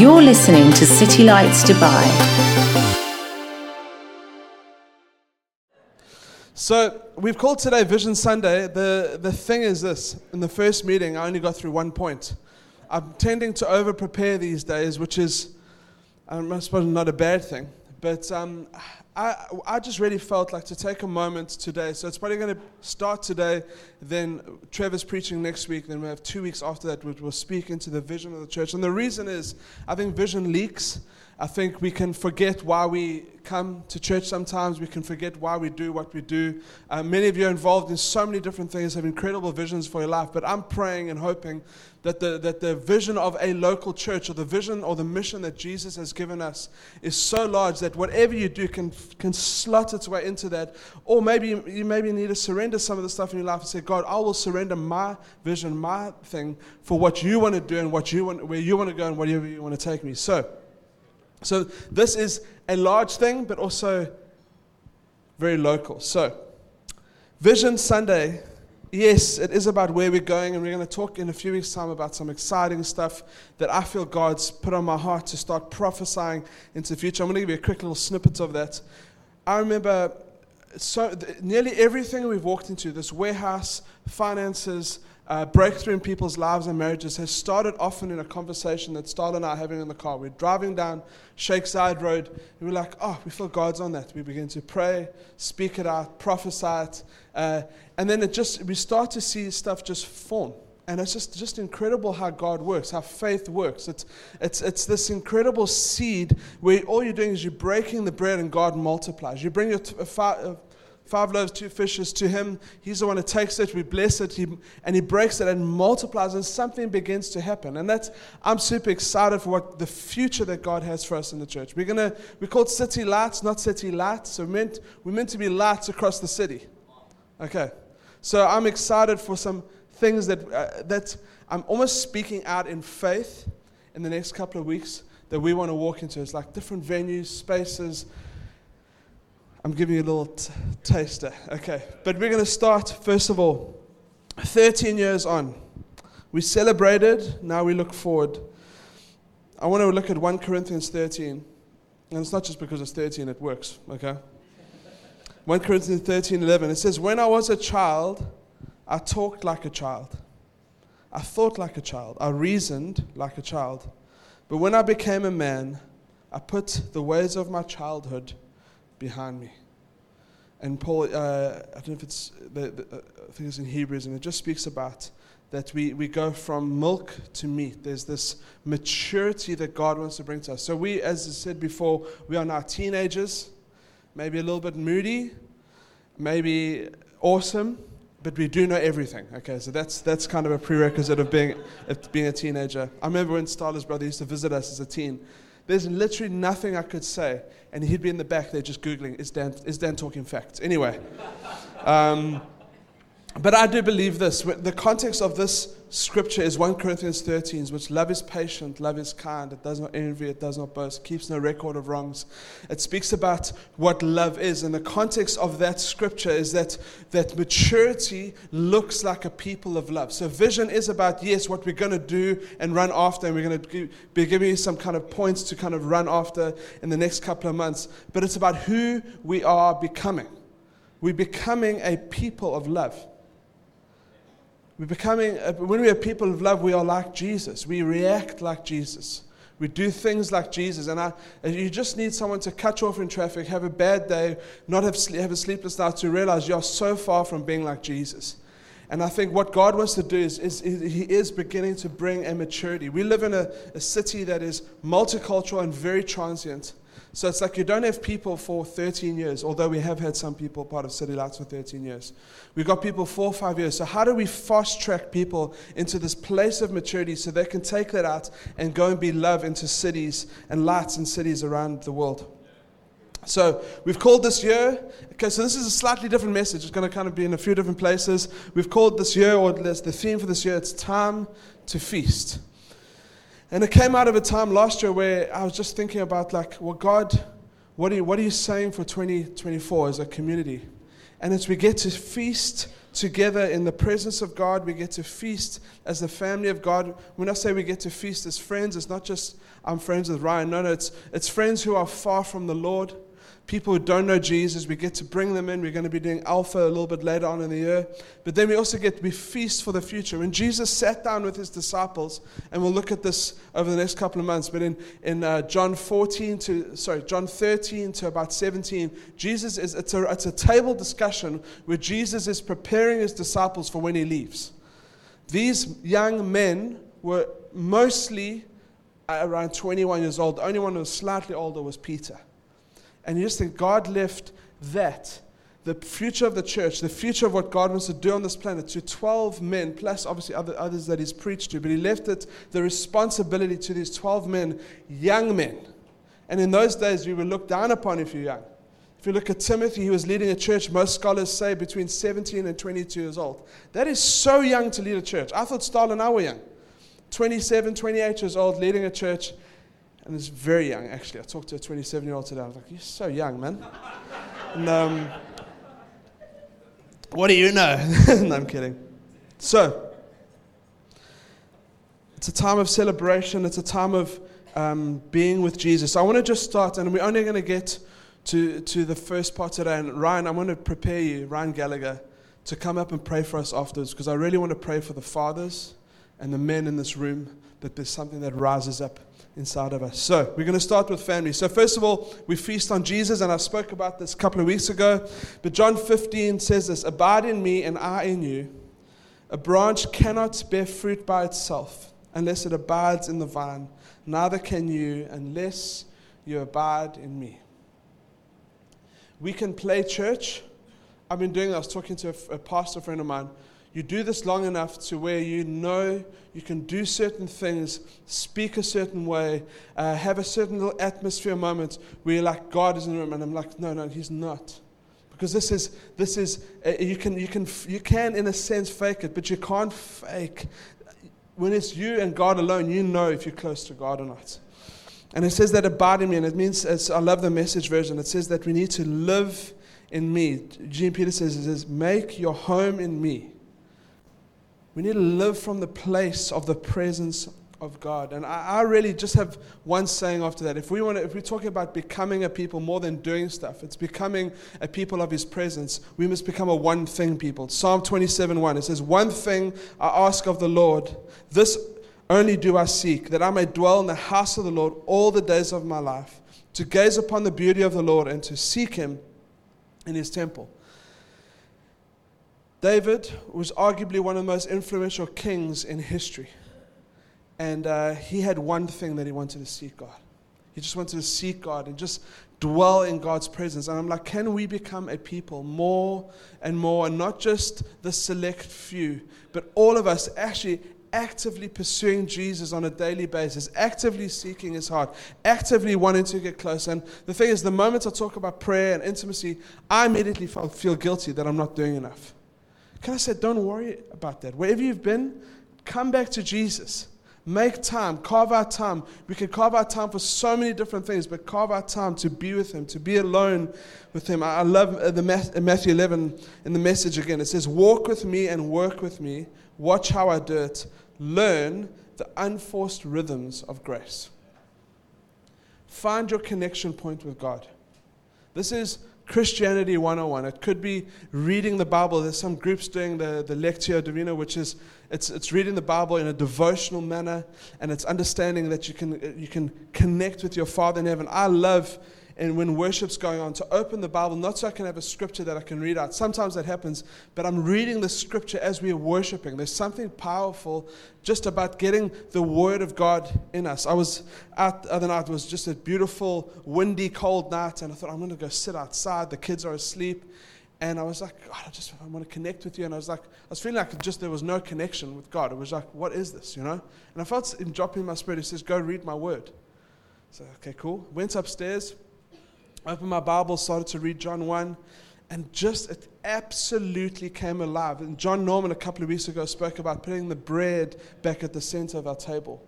You're listening to City Lights Dubai. So we've called today Vision Sunday. The, the thing is this in the first meeting, I only got through one point. I'm tending to over prepare these days, which is, I suppose, not a bad thing. But um, I, I just really felt like to take a moment today. So it's probably going to start today. Then Trevor's preaching next week. Then we have two weeks after that, which we'll speak into the vision of the church. And the reason is, I think vision leaks. I think we can forget why we come to church sometimes. We can forget why we do what we do. Uh, many of you are involved in so many different things, have incredible visions for your life. But I'm praying and hoping that the, that the vision of a local church or the vision or the mission that Jesus has given us is so large that whatever you do can, can slot its way into that. Or maybe you, you maybe need to surrender some of the stuff in your life and say, God, I will surrender my vision, my thing for what you want to do and what you want, where you want to go and wherever you want to take me. So, so this is a large thing, but also very local. So, Vision Sunday, yes, it is about where we're going, and we're going to talk in a few weeks' time about some exciting stuff that I feel God's put on my heart to start prophesying into the future. I'm going to give you a quick little snippet of that. I remember so nearly everything we've walked into this warehouse, finances, uh, breakthrough in people's lives and marriages has started often in a conversation that Starla and I are having in the car. We're driving down Zayed Road, and we're like, oh, we feel God's on that. We begin to pray, speak it out, prophesy it, uh, and then it just we start to see stuff just form. And it's just, just incredible how God works, how faith works. It's, it's, it's this incredible seed where all you're doing is you're breaking the bread and God multiplies. You bring your t- a, fi- five loaves, two fishes to him. He's the one who takes it, we bless it, he, and he breaks it and multiplies, and something begins to happen. And that's I'm super excited for what the future that God has for us in the church. We're gonna we call it city lights, not city lights. So we're meant we're meant to be lights across the city. Okay, so I'm excited for some things that uh, that I'm almost speaking out in faith in the next couple of weeks that we want to walk into. It's like different venues, spaces I'm giving you a little t- taster. Okay. But we're going to start, first of all, 13 years on. We celebrated, now we look forward. I want to look at 1 Corinthians 13. And it's not just because it's 13, it works, okay? 1 Corinthians 13 11. It says, When I was a child, I talked like a child. I thought like a child. I reasoned like a child. But when I became a man, I put the ways of my childhood behind me. And Paul, uh, I don't know if it's, the, the, uh, I think it's in Hebrews, and it just speaks about that we, we go from milk to meat. There's this maturity that God wants to bring to us. So, we, as I said before, we are now teenagers, maybe a little bit moody, maybe awesome, but we do know everything. Okay, so that's, that's kind of a prerequisite of being, of being a teenager. I remember when Starla's brother used to visit us as a teen. There's literally nothing I could say. And he'd be in the back there just Googling, is Dan, is Dan talking facts? Anyway. Um, but I do believe this. The context of this scripture is 1 Corinthians 13, which love is patient, love is kind, it does not envy, it does not boast, keeps no record of wrongs. It speaks about what love is. And the context of that scripture is that, that maturity looks like a people of love. So vision is about, yes, what we're going to do and run after, and we're going to be giving you some kind of points to kind of run after in the next couple of months. But it's about who we are becoming. We're becoming a people of love. We're becoming, uh, when we are people of love, we are like Jesus. We react like Jesus. We do things like Jesus. And, I, you just need someone to cut you off in traffic, have a bad day, not have, have a sleepless night to realize you're so far from being like Jesus. And I think what God wants to do is, is, is He is beginning to bring a maturity. We live in a, a city that is multicultural and very transient. So it's like you don't have people for 13 years, although we have had some people part of City Lights for 13 years. We've got people four or five years. So, how do we fast track people into this place of maturity so they can take that out and go and be love into cities and lights in cities around the world? So, we've called this year, okay, so this is a slightly different message. It's going to kind of be in a few different places. We've called this year, or the theme for this year, it's time to feast. And it came out of a time last year where I was just thinking about, like, well, God, what are you, what are you saying for 2024 as a community? And as we get to feast together in the presence of God, we get to feast as the family of God. When I say we get to feast as friends, it's not just I'm friends with Ryan. No, no, it's, it's friends who are far from the Lord people who don't know Jesus, we get to bring them in. We're going to be doing Alpha a little bit later on in the year. But then we also get to be feast for the future. When Jesus sat down with his disciples, and we'll look at this over the next couple of months, but in, in uh, John 14 to, sorry, John 13 to about 17, Jesus is, it's a, it's a table discussion where Jesus is preparing his disciples for when he leaves. These young men were mostly around 21 years old. The only one who was slightly older was Peter. And you just think God left that, the future of the church, the future of what God wants to do on this planet, to 12 men, plus obviously other, others that He's preached to. But He left it, the responsibility to these 12 men, young men. And in those days, we were looked down upon if you're young. If you look at Timothy, he was leading a church, most scholars say between 17 and 22 years old. That is so young to lead a church. I thought Starla and I were young. 27, 28 years old, leading a church and very young, actually. I talked to a 27 year old today. I was like, You're so young, man. and, um, what do you know? no, I'm kidding. So, it's a time of celebration, it's a time of um, being with Jesus. I want to just start, and we're only going to get to, to the first part today. And Ryan, I want to prepare you, Ryan Gallagher, to come up and pray for us afterwards because I really want to pray for the fathers and the men in this room that there's something that rises up inside of us. So, we're going to start with family. So, first of all, we feast on Jesus, and I spoke about this a couple of weeks ago. But John 15 says this Abide in me, and I in you. A branch cannot bear fruit by itself unless it abides in the vine. Neither can you unless you abide in me. We can play church. I've been doing, I was talking to a, a pastor friend of mine you do this long enough to where you know you can do certain things, speak a certain way, uh, have a certain little atmosphere moment where you're like, God is in the room. And I'm like, no, no, He's not. Because this is, this is uh, you, can, you, can, you can, in a sense, fake it, but you can't fake. When it's you and God alone, you know if you're close to God or not. And it says that abide in me, and it means, I love the message version, it says that we need to live in me. Eugene Peterson says, it says, make your home in me. We need to live from the place of the presence of God. And I, I, really just have one saying after that. If we want to, if we're talking about becoming a people more than doing stuff, it's becoming a people of his presence. We must become a one thing people. Psalm 27 1. It says, One thing I ask of the Lord, this only do I seek, that I may dwell in the house of the Lord all the days of my life, to gaze upon the beauty of the Lord and to seek him in his temple. David was arguably one of the most influential kings in history. And uh, he had one thing that he wanted to seek God. He just wanted to seek God and just dwell in God's presence. And I'm like, can we become a people more and more, and not just the select few, but all of us actually actively pursuing Jesus on a daily basis, actively seeking his heart, actively wanting to get close. And the thing is, the moment I talk about prayer and intimacy, I immediately feel guilty that I'm not doing enough. Can I say, don't worry about that. Wherever you've been, come back to Jesus. Make time, carve out time. We can carve out time for so many different things, but carve out time to be with Him, to be alone with Him. I love uh, the Matthew 11 in the message again. It says, Walk with me and work with me. Watch how I do it. Learn the unforced rhythms of grace. Find your connection point with God. This is Christianity 101. It could be reading the Bible. There's some groups doing the, the Lectio Divina, which is it's, it's reading the Bible in a devotional manner, and it's understanding that you can, you can connect with your Father in heaven. I love and when worship's going on, to open the Bible, not so I can have a scripture that I can read out. Sometimes that happens, but I'm reading the scripture as we are worshiping. There's something powerful just about getting the Word of God in us. I was out the other night, it was just a beautiful, windy, cold night, and I thought, I'm going to go sit outside. The kids are asleep. And I was like, God, I just I want to connect with you. And I was like, I was feeling like just there was no connection with God. It was like, what is this, you know? And I felt him dropping my spirit. He says, go read my word. So, okay, cool. Went upstairs, opened my Bible, started to read John 1, and just it absolutely came alive. And John Norman, a couple of weeks ago, spoke about putting the bread back at the center of our table.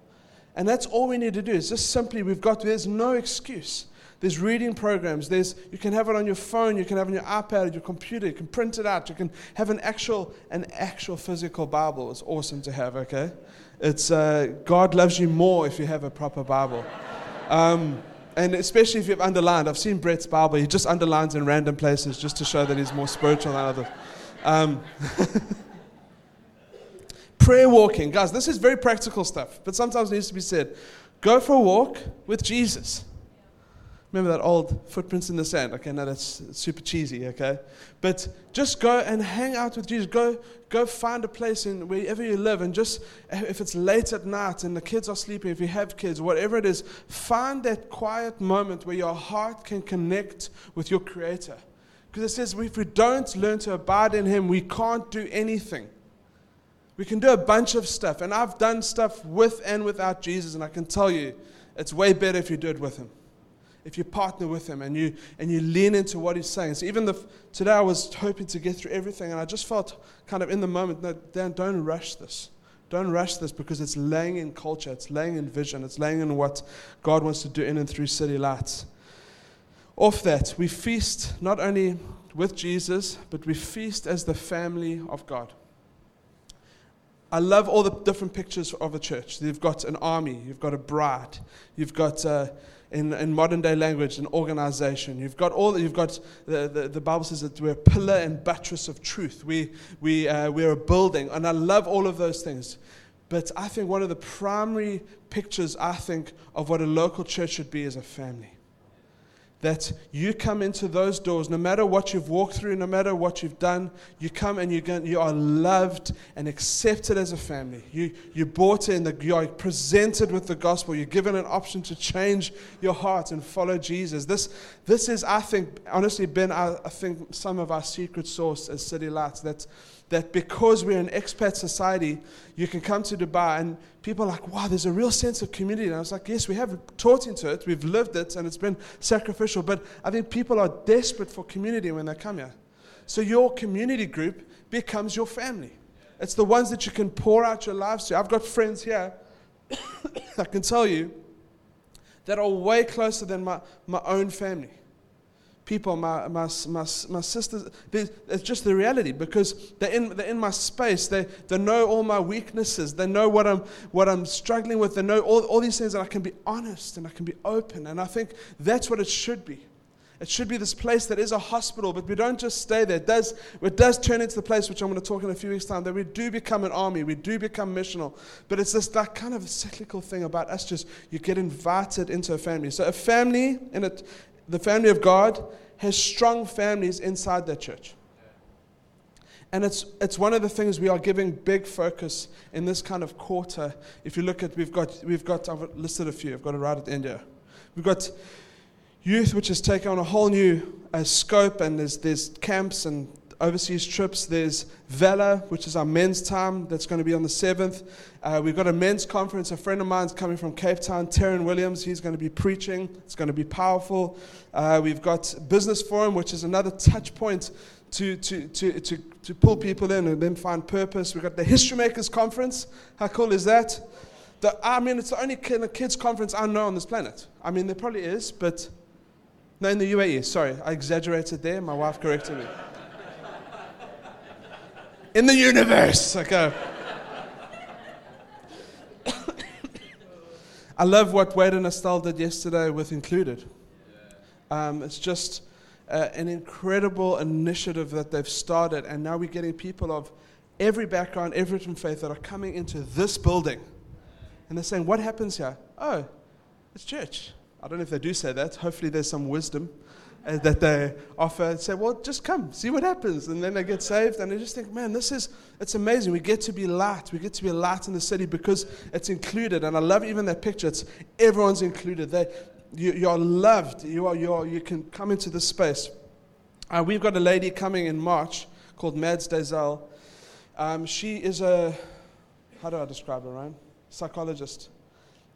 And that's all we need to do is just simply, we've got, there's no excuse. There's reading programs. There's, you can have it on your phone. You can have it on your iPad, your computer. You can print it out. You can have an actual, an actual physical Bible. It's awesome to have, okay? It's, uh, God loves you more if you have a proper Bible. Um, and especially if you've underlined. I've seen Brett's Bible. He just underlines in random places just to show that he's more spiritual than others. Um, prayer walking. Guys, this is very practical stuff, but sometimes it needs to be said. Go for a walk with Jesus. Remember that old footprints in the sand? Okay, now that's super cheesy, okay? But just go and hang out with Jesus. Go, go find a place in wherever you live, and just if it's late at night and the kids are sleeping, if you have kids, whatever it is, find that quiet moment where your heart can connect with your Creator. Because it says if we don't learn to abide in Him, we can't do anything. We can do a bunch of stuff, and I've done stuff with and without Jesus, and I can tell you, it's way better if you do it with Him if you partner with him and you and you lean into what he's saying. So even the, today I was hoping to get through everything, and I just felt kind of in the moment, no, Dan, don't rush this. Don't rush this because it's laying in culture, it's laying in vision, it's laying in what God wants to do in and through City Lights. Off that, we feast not only with Jesus, but we feast as the family of God. I love all the different pictures of a church. You've got an army, you've got a bride, you've got. Uh, in, in modern day language, an organization. You've got all, you've got, the, the, the Bible says that we're a pillar and buttress of truth. We, we, uh, we're a building. And I love all of those things. But I think one of the primary pictures, I think, of what a local church should be is a family that you come into those doors, no matter what you've walked through, no matter what you've done, you come and you, you are loved and accepted as a family. You, you're brought in, the, you are presented with the gospel. You're given an option to change your heart and follow Jesus. This, this is, I think, honestly, been, I, I think, some of our secret sauce as City Lights. That that because we're an expat society, you can come to Dubai and people are like, wow, there's a real sense of community. And I was like, yes, we have taught into it, we've lived it, and it's been sacrificial. But I think people are desperate for community when they come here. So your community group becomes your family. It's the ones that you can pour out your lives to. I've got friends here, I can tell you, that are way closer than my, my own family people, my, my, my, my sisters. It's just the reality because they're in, they're in my space. They, they know all my weaknesses. They know what I'm, what I'm struggling with. They know all, all these things, and I can be honest and I can be open. And I think that's what it should be. It should be this place that is a hospital, but we don't just stay there. It does, it does turn into the place, which I'm going to talk in a few weeks' time, that we do become an army, we do become missional. But it's this that kind of cyclical thing about us just, you get invited into a family. So a family in it, the family of God has strong families inside their church. And it's, it's one of the things we are giving big focus in this kind of quarter. If you look at, we've got, we've got I've listed a few, I've got it right at the end here. We've got youth, which has taken on a whole new uh, scope, and there's, there's camps and overseas trips. There's Valor, which is our men's time, that's going to be on the 7th. Uh, we've got a men's conference. A friend of mine's coming from Cape Town, Taryn Williams. He's going to be preaching. It's going to be powerful. Uh, we've got Business Forum, which is another touch point to, to, to, to, to pull people in and then find purpose. We've got the History Makers Conference. How cool is that? The, I mean, it's the only kids conference I know on this planet. I mean, there probably is, but no, in the UAE. Sorry, I exaggerated there. My wife corrected me in the universe. Okay. I love what Wade and Estelle did yesterday with Included. Um, it's just uh, an incredible initiative that they've started, and now we're getting people of every background, every different faith that are coming into this building. And they're saying, What happens here? Oh, it's church. I don't know if they do say that. Hopefully, there's some wisdom that they offer and say, well, just come, see what happens. And then they get saved and they just think, man, this is, it's amazing. We get to be light. We get to be a light in the city because it's included. And I love even that picture. It's everyone's included. They, you are loved. You, are, you, are, you can come into this space. Uh, we've got a lady coming in March called Mads Dazel. Um, she is a, how do I describe her, Ryan? Psychologist.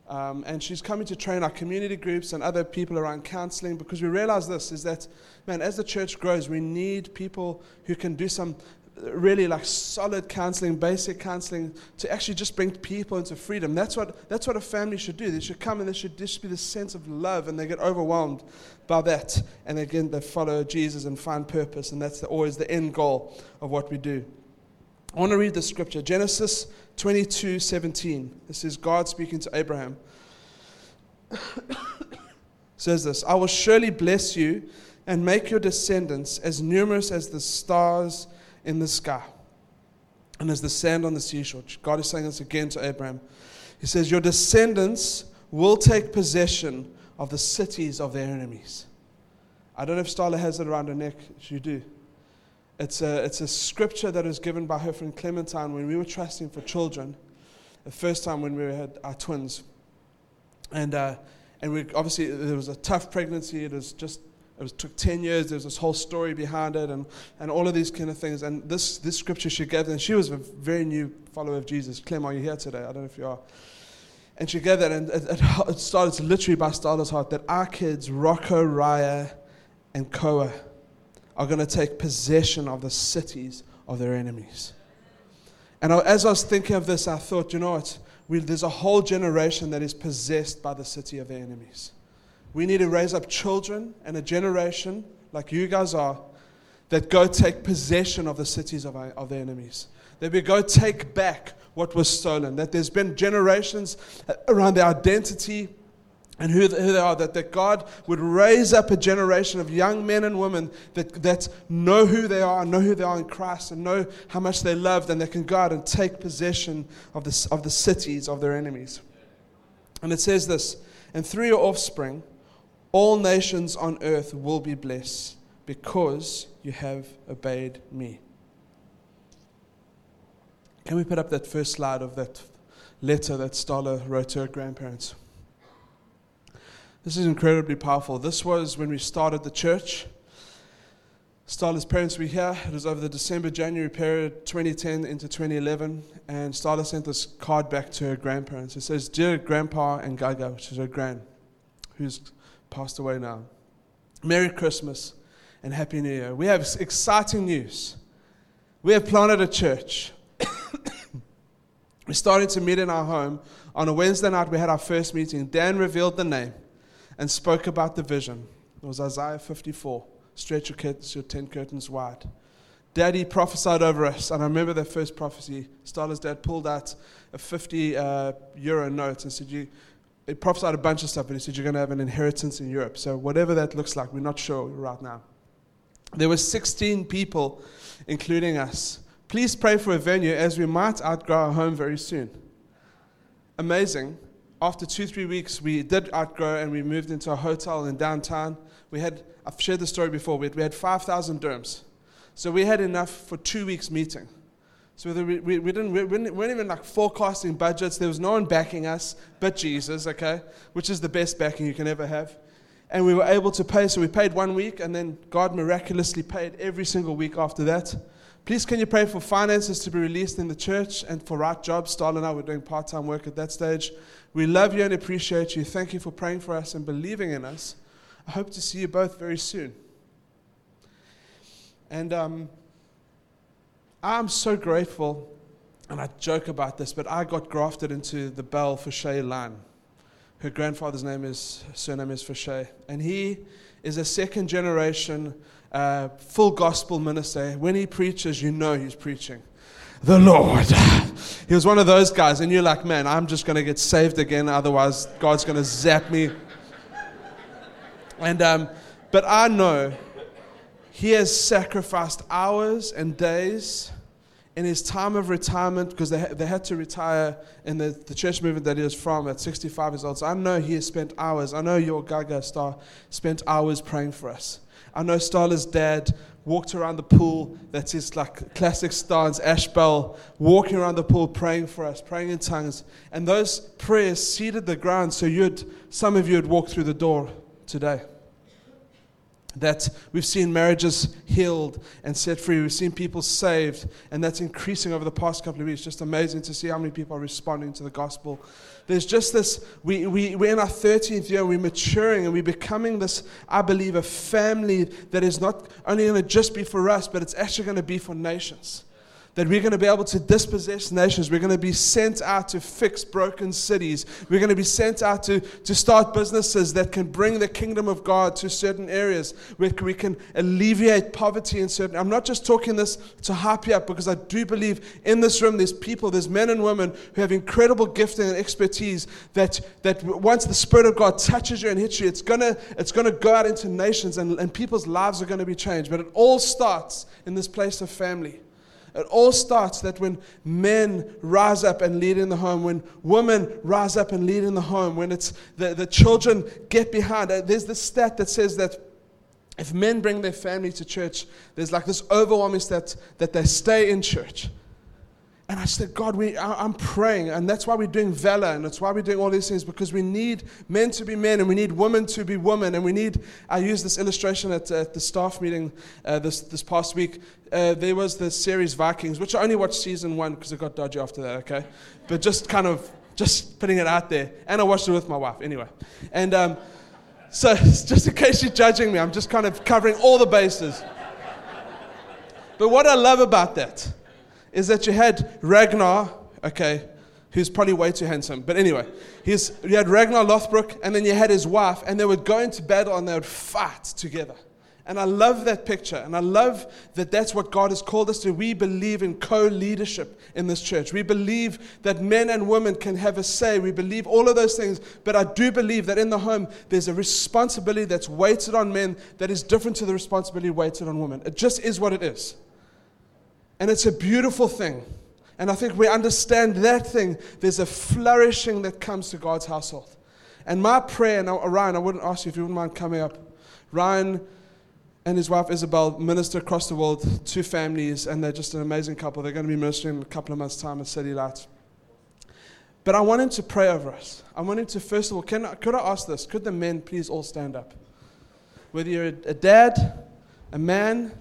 Um, and she's coming to train our community groups and other people around counseling because we realize this is that, man, as the church grows, we need people who can do some really like solid counseling, basic counseling to actually just bring people into freedom. That's what, that's what a family should do. They should come and there should, should be this sense of love and they get overwhelmed by that. And again, they follow Jesus and find purpose. And that's the, always the end goal of what we do. I want to read the scripture Genesis 22 17. This is God speaking to Abraham. says this I will surely bless you and make your descendants as numerous as the stars in the sky and as the sand on the seashore. God is saying this again to Abraham. He says, Your descendants will take possession of the cities of their enemies. I don't know if Starla has it around her neck. She do. It's a, it's a scripture that was given by her friend Clementine when we were trusting for children, the first time when we had our twins. And, uh, and we, obviously, there was a tough pregnancy. It was just it was, took 10 years. There's this whole story behind it and, and all of these kind of things. And this, this scripture she gave, and she was a very new follower of Jesus. Clem, are you here today? I don't know if you are. And she gave that, and it, it started literally by Starla's heart that our kids, Rocco, Raya, and Koa, are going to take possession of the cities of their enemies. And as I was thinking of this, I thought, you know what? We, there's a whole generation that is possessed by the city of their enemies. We need to raise up children and a generation like you guys are that go take possession of the cities of, our, of their enemies. That we go take back what was stolen. That there's been generations uh, around their identity and who, who they are. That, that God would raise up a generation of young men and women that, that know who they are, know who they are in Christ, and know how much they loved, and they can go out and take possession of the, of the cities of their enemies. And it says this And through your offspring, all nations on earth will be blessed because you have obeyed me. Can we put up that first slide of that letter that Starla wrote to her grandparents? This is incredibly powerful. This was when we started the church. Starla's parents were here. It was over the December January period, 2010 into 2011. And Starla sent this card back to her grandparents. It says, Dear Grandpa and Gaga, which is her grand, who's passed away now. Merry Christmas and Happy New Year. We have exciting news. We have planted a church. we started to meet in our home. On a Wednesday night, we had our first meeting. Dan revealed the name and spoke about the vision. It was Isaiah 54 Stretch your, curtains, your tent curtains wide. Daddy prophesied over us, and I remember that first prophecy. Starla's dad pulled out a 50 uh, euro note and said, you, he prophesied a bunch of stuff, but he said you're going to have an inheritance in Europe. So whatever that looks like, we're not sure right now. There were 16 people, including us. Please pray for a venue as we might outgrow our home very soon. Amazing. After two, three weeks, we did outgrow and we moved into a hotel in downtown. We had, I've shared the story before, we had, we had 5,000 dirhams. So we had enough for two weeks' meeting. So we, we, we, didn't, we weren't even like forecasting budgets. There was no one backing us but Jesus, okay? Which is the best backing you can ever have. And we were able to pay. So we paid one week, and then God miraculously paid every single week after that. Please, can you pray for finances to be released in the church and for right jobs? Starla and I were doing part time work at that stage. We love you and appreciate you. Thank you for praying for us and believing in us. I hope to see you both very soon. And um, I'm so grateful, and I joke about this, but I got grafted into the Bell Fouché line. Her grandfather's name is, surname is Fouché, and he is a second generation uh, full gospel minister. When he preaches, you know he's preaching the Lord. He was one of those guys, and you're like, man, I'm just going to get saved again, otherwise, God's going to zap me. And, um, but I know he has sacrificed hours and days in his time of retirement, because they, they had to retire in the, the church movement that he was from at 65 years old. So I know he has spent hours. I know your Gaga star spent hours praying for us. I know Starla's dad walked around the pool. That's his like classic stance, Ashbel, walking around the pool praying for us, praying in tongues. And those prayers seeded the ground so you'd, some of you would walk through the door today. That we've seen marriages healed and set free. We've seen people saved, and that's increasing over the past couple of weeks. Just amazing to see how many people are responding to the gospel. There's just this, we, we, we're in our 13th year, we're maturing, and we're becoming this, I believe, a family that is not only going to just be for us, but it's actually going to be for nations that we're going to be able to dispossess nations. We're going to be sent out to fix broken cities. We're going to be sent out to, to start businesses that can bring the kingdom of God to certain areas where we can alleviate poverty in certain. I'm not just talking this to hype you up because I do believe in this room there's people, there's men and women who have incredible gifting and expertise that, that once the Spirit of God touches you and hits you, it's going to, it's to go out into nations and, and people's lives are going to be changed. But it all starts in this place of family. It all starts that when men rise up and lead in the home, when women rise up and lead in the home, when it's the, the children get behind. Uh, there's this stat that says that if men bring their family to church, there's like this overwhelming stat that they stay in church. And I said, God, we, I, am praying. And that's why we're doing Valor. And that's why we're doing all these things because we need men to be men and we need women to be women. And we need, I used this illustration at, at the staff meeting uh, this, this past week. Uh, there was the series Vikings, which I only watched season one because it got dodgy after that, okay? But just kind of, just putting it out there. And I watched it with my wife anyway. And um, so, just in case you're judging me, I'm just kind of covering all the bases. But what I love about that, is that you had Ragnar, okay, who's probably way too handsome. But anyway, he's, you had Ragnar Lothbrok, and then you had his wife, and they would go into battle and they would fight together. And I love that picture. And I love that that's what God has called us to. We believe in co leadership in this church. We believe that men and women can have a say. We believe all of those things. But I do believe that in the home, there's a responsibility that's weighted on men that is different to the responsibility weighted on women. It just is what it is. And it's a beautiful thing. And I think we understand that thing. There's a flourishing that comes to God's household. And my prayer, and uh, Ryan, I wouldn't ask you if you wouldn't mind coming up. Ryan and his wife Isabel minister across the world, two families, and they're just an amazing couple. They're going to be ministering in a couple of months' time at City Lights. But I want him to pray over us. I want him to, first of all, can could I ask this? Could the men please all stand up? Whether you're a dad, a man,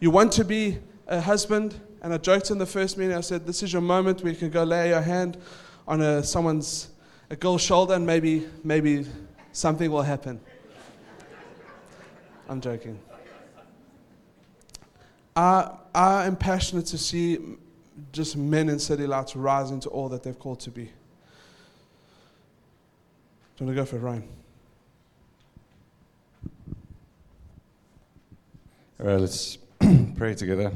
you want to be a husband, and I joked in the first meeting, I said, This is your moment where you can go lay your hand on a, someone's, a girl's shoulder, and maybe, maybe something will happen. I'm joking. I, I am passionate to see just men in City Lights rise into all that they've called to be. Do you want to go for it, Ryan? All right, let's pray together.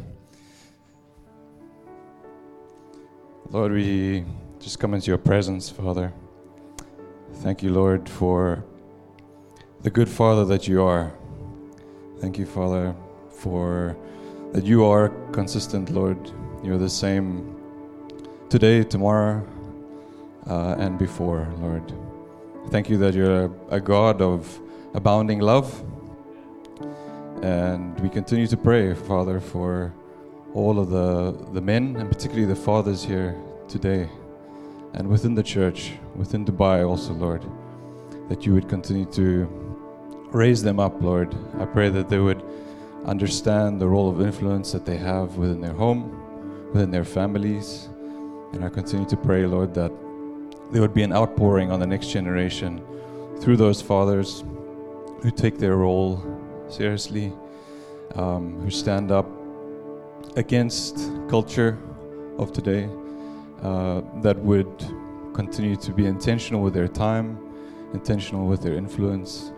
Lord, we just come into your presence, Father. Thank you, Lord, for the good Father that you are. Thank you, Father, for that you are consistent, Lord. You're the same today, tomorrow, uh, and before, Lord. Thank you that you're a God of abounding love. And we continue to pray, Father, for all of the, the men and particularly the fathers here today and within the church, within Dubai also, Lord, that you would continue to raise them up, Lord. I pray that they would understand the role of influence that they have within their home, within their families. And I continue to pray, Lord, that there would be an outpouring on the next generation through those fathers who take their role seriously, um, who stand up against culture of today, uh, that would continue to be intentional with their time, intentional with their influence.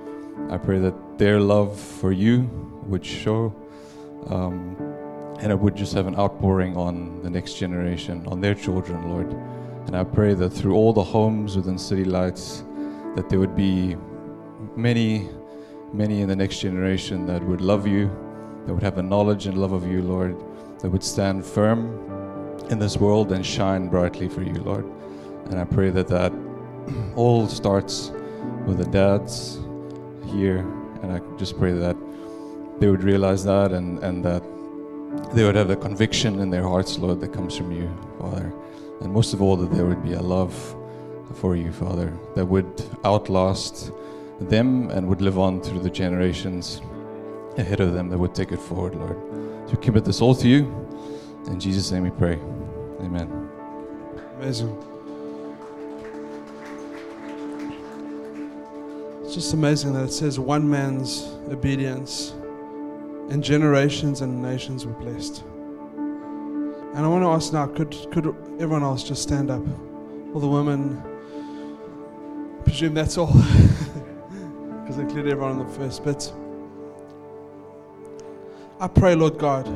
I pray that their love for you would show, um, and it would just have an outpouring on the next generation, on their children, Lord. And I pray that through all the homes within City Lights, that there would be many, many in the next generation that would love you, that would have a knowledge and love of you, Lord, that would stand firm in this world and shine brightly for you, Lord. And I pray that that all starts with the dads here. And I just pray that they would realize that and, and that they would have the conviction in their hearts, Lord, that comes from you, Father. And most of all, that there would be a love for you, Father, that would outlast them and would live on through the generations ahead of them that would take it forward, Lord. We commit this all to you. In Jesus' name we pray. Amen. Amazing. It's just amazing that it says one man's obedience and generations and nations were blessed. And I want to ask now, could, could everyone else just stand up? All the women, I presume that's all, because I included everyone in the first bit. I pray, Lord God,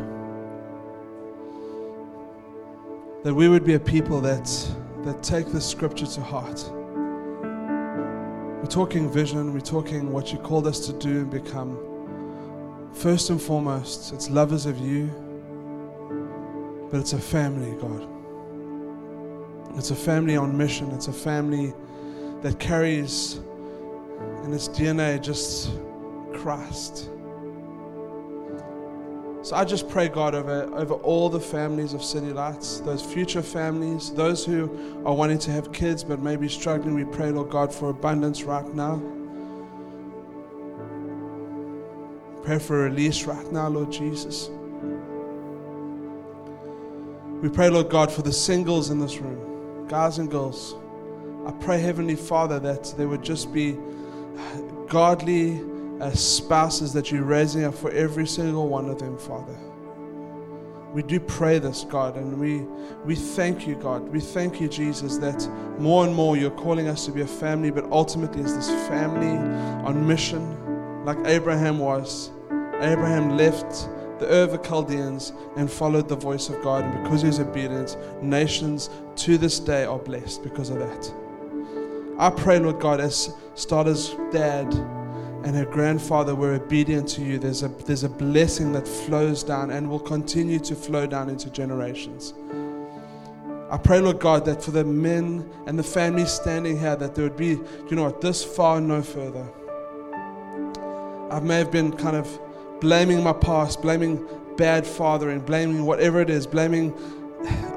that we would be a people that, that take the scripture to heart. We're talking vision, we're talking what you called us to do and become. First and foremost, it's lovers of you, but it's a family, God. It's a family on mission, it's a family that carries in its DNA just Christ. So I just pray, God, over, over all the families of City Lights, those future families, those who are wanting to have kids but maybe struggling. We pray, Lord God, for abundance right now. Pray for release right now, Lord Jesus. We pray, Lord God, for the singles in this room, guys and girls. I pray, Heavenly Father, that there would just be godly uh, spouses that you're raising up for every single one of them, Father. We do pray this, God, and we, we thank you, God. We thank you, Jesus, that more and more you're calling us to be a family, but ultimately is this family on mission, like Abraham was. Abraham left the Ur of Chaldeans and followed the voice of God, and because he was obedient, nations to this day are blessed because of that. I pray, Lord God, as Starla's dad and her grandfather were obedient to you, there's a, there's a blessing that flows down and will continue to flow down into generations. I pray, Lord God, that for the men and the families standing here, that there would be, you know what, this far no further. I may have been kind of blaming my past, blaming bad fathering, blaming whatever it is, blaming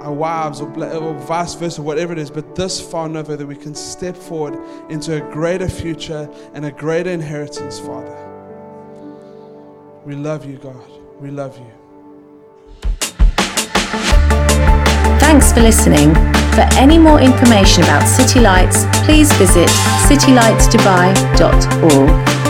our wives or, or, vice versa, whatever it is, but this far no that we can step forward into a greater future and a greater inheritance, Father. We love you, God. We love you. Thanks for listening. For any more information about City Lights, please visit citylightsdubai.org.